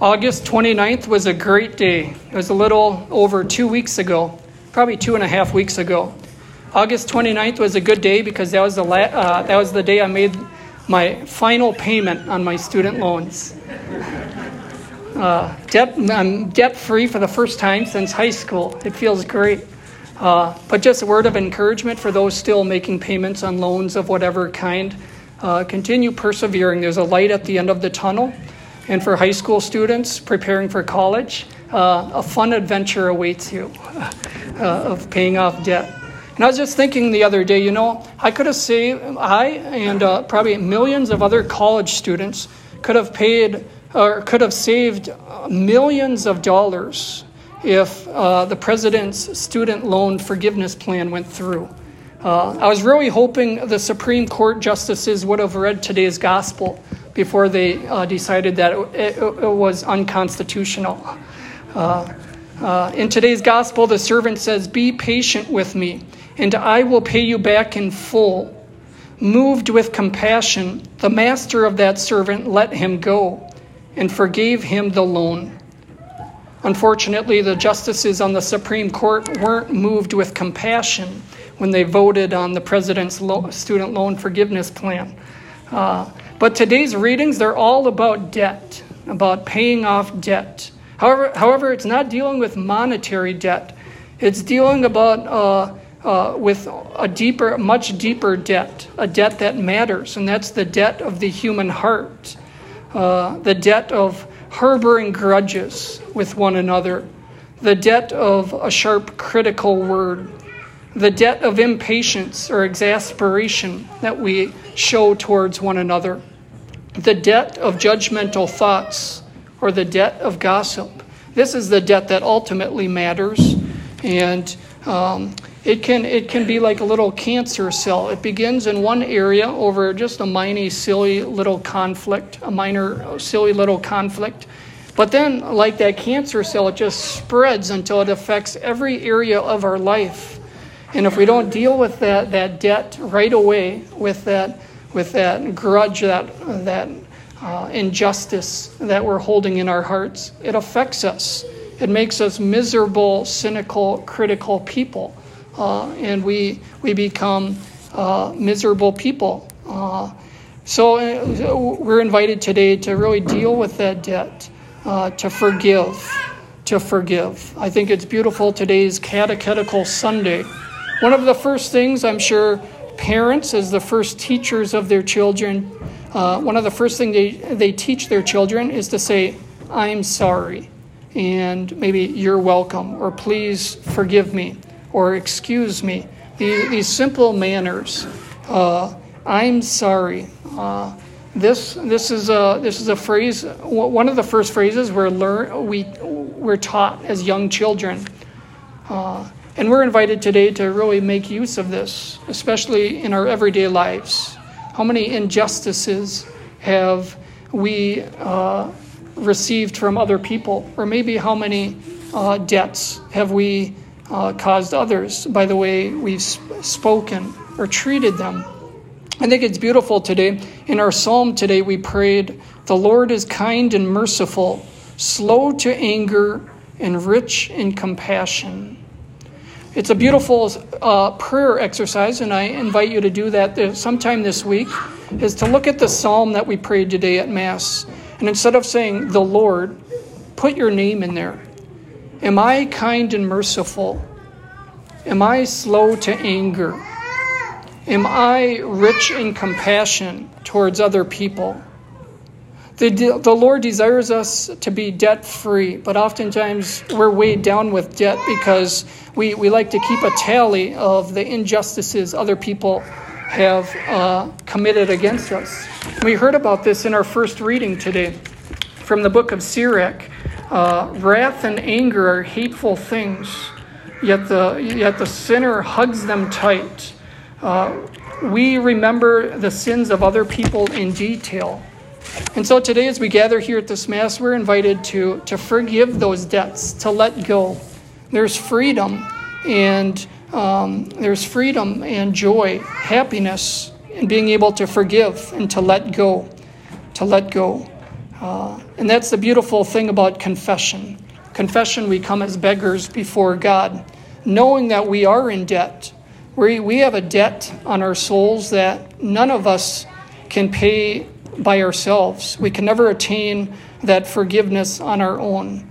August 29th was a great day. It was a little over two weeks ago, probably two and a half weeks ago. August 29th was a good day because that was the, la- uh, that was the day I made my final payment on my student loans. Uh, debt, I'm debt free for the first time since high school. It feels great. Uh, but just a word of encouragement for those still making payments on loans of whatever kind. Uh, continue persevering. There's a light at the end of the tunnel. And for high school students preparing for college, uh, a fun adventure awaits you uh, of paying off debt. And I was just thinking the other day, you know, I could have saved, I and uh, probably millions of other college students could have paid or could have saved millions of dollars if uh, the president's student loan forgiveness plan went through. Uh, I was really hoping the Supreme Court justices would have read today's gospel before they uh, decided that it, it, it, was unconstitutional. Uh, uh, in today's gospel, the servant says, Be patient with me, and I will pay you back in full. Moved with compassion, the master of that servant let him go and forgave him the loan. Unfortunately, the justices on the Supreme Court weren't moved with compassion when they voted on the president's lo- student loan forgiveness plan. Uh, but today's readings, they're all about debt, about paying off debt. However, however it's not dealing with monetary debt. It's dealing about uh, uh, with a deeper, much deeper debt, a debt that matters, and that's the debt of the human heart, uh, the debt of harboring grudges with one another, the debt of a sharp critical word, the debt of impatience or exasperation that we show towards one another, the debt of judgmental thoughts, or the debt of gossip. This is the debt that ultimately matters, and um, it can it can be like a little cancer cell. It begins in one area over just a minor, silly little conflict, a minor, silly little conflict. But then, like that cancer cell, it just spreads until it affects every area of our life. And if we don't deal with that, that debt right away, with that, with that grudge, that, that uh, injustice that we're holding in our hearts, it affects us. It makes us miserable, cynical, critical people. Uh, and we, we become uh, miserable people. Uh, so uh, we're invited today to really deal with that debt, uh, to forgive, to forgive. I think it's beautiful. Today's Catechetical Sunday. One of the first things I'm sure parents, as the first teachers of their children, uh, one of the first things they, they teach their children is to say, I'm sorry, and maybe you're welcome, or please forgive me, or excuse me. These, these simple manners. Uh, I'm sorry. Uh, this, this, is a, this is a phrase, one of the first phrases we're, learn, we, we're taught as young children. Uh, and we're invited today to really make use of this, especially in our everyday lives. How many injustices have we uh, received from other people? Or maybe how many uh, debts have we uh, caused others by the way we've sp- spoken or treated them? I think it's beautiful today. In our psalm today, we prayed, The Lord is kind and merciful, slow to anger, and rich in compassion. It's a beautiful uh, prayer exercise, and I invite you to do that sometime this week, is to look at the psalm that we prayed today at Mass. And instead of saying, the Lord, put your name in there. Am I kind and merciful? Am I slow to anger? Am I rich in compassion towards other people? The, the Lord desires us to be debt free, but oftentimes we're weighed down with debt because we, we like to keep a tally of the injustices other people have uh, committed against us. We heard about this in our first reading today from the book of Sirach. Uh, wrath and anger are hateful things, yet the, yet the sinner hugs them tight. Uh, we remember the sins of other people in detail and so today, as we gather here at this Mass, we're invited to, to forgive those debts, to let go. There's freedom, and um, there's freedom and joy, happiness and being able to forgive and to let go. To let go. Uh, and that's the beautiful thing about confession. Confession, we come as beggars before God, knowing that we are in debt. We, we have a debt on our souls that none of us can pay by ourselves. We can never attain that forgiveness on our own.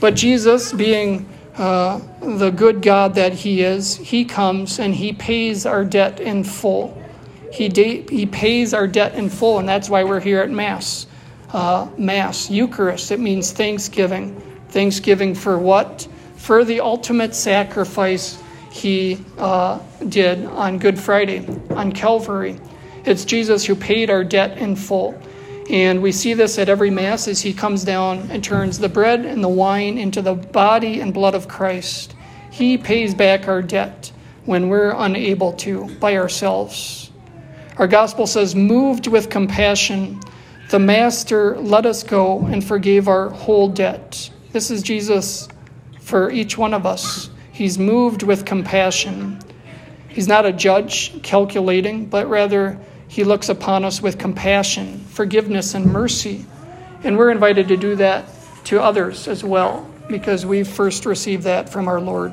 But Jesus, being uh, the good God that He is, He comes and He pays our debt in full. He, de- he pays our debt in full, and that's why we're here at Mass. Uh, Mass, Eucharist, it means thanksgiving. Thanksgiving for what? For the ultimate sacrifice He uh, did on Good Friday, on Calvary. It's Jesus who paid our debt in full. And we see this at every Mass as he comes down and turns the bread and the wine into the body and blood of Christ. He pays back our debt when we're unable to by ourselves. Our gospel says, moved with compassion, the Master let us go and forgave our whole debt. This is Jesus for each one of us. He's moved with compassion. He's not a judge calculating, but rather he looks upon us with compassion, forgiveness, and mercy. And we're invited to do that to others as well, because we first received that from our Lord.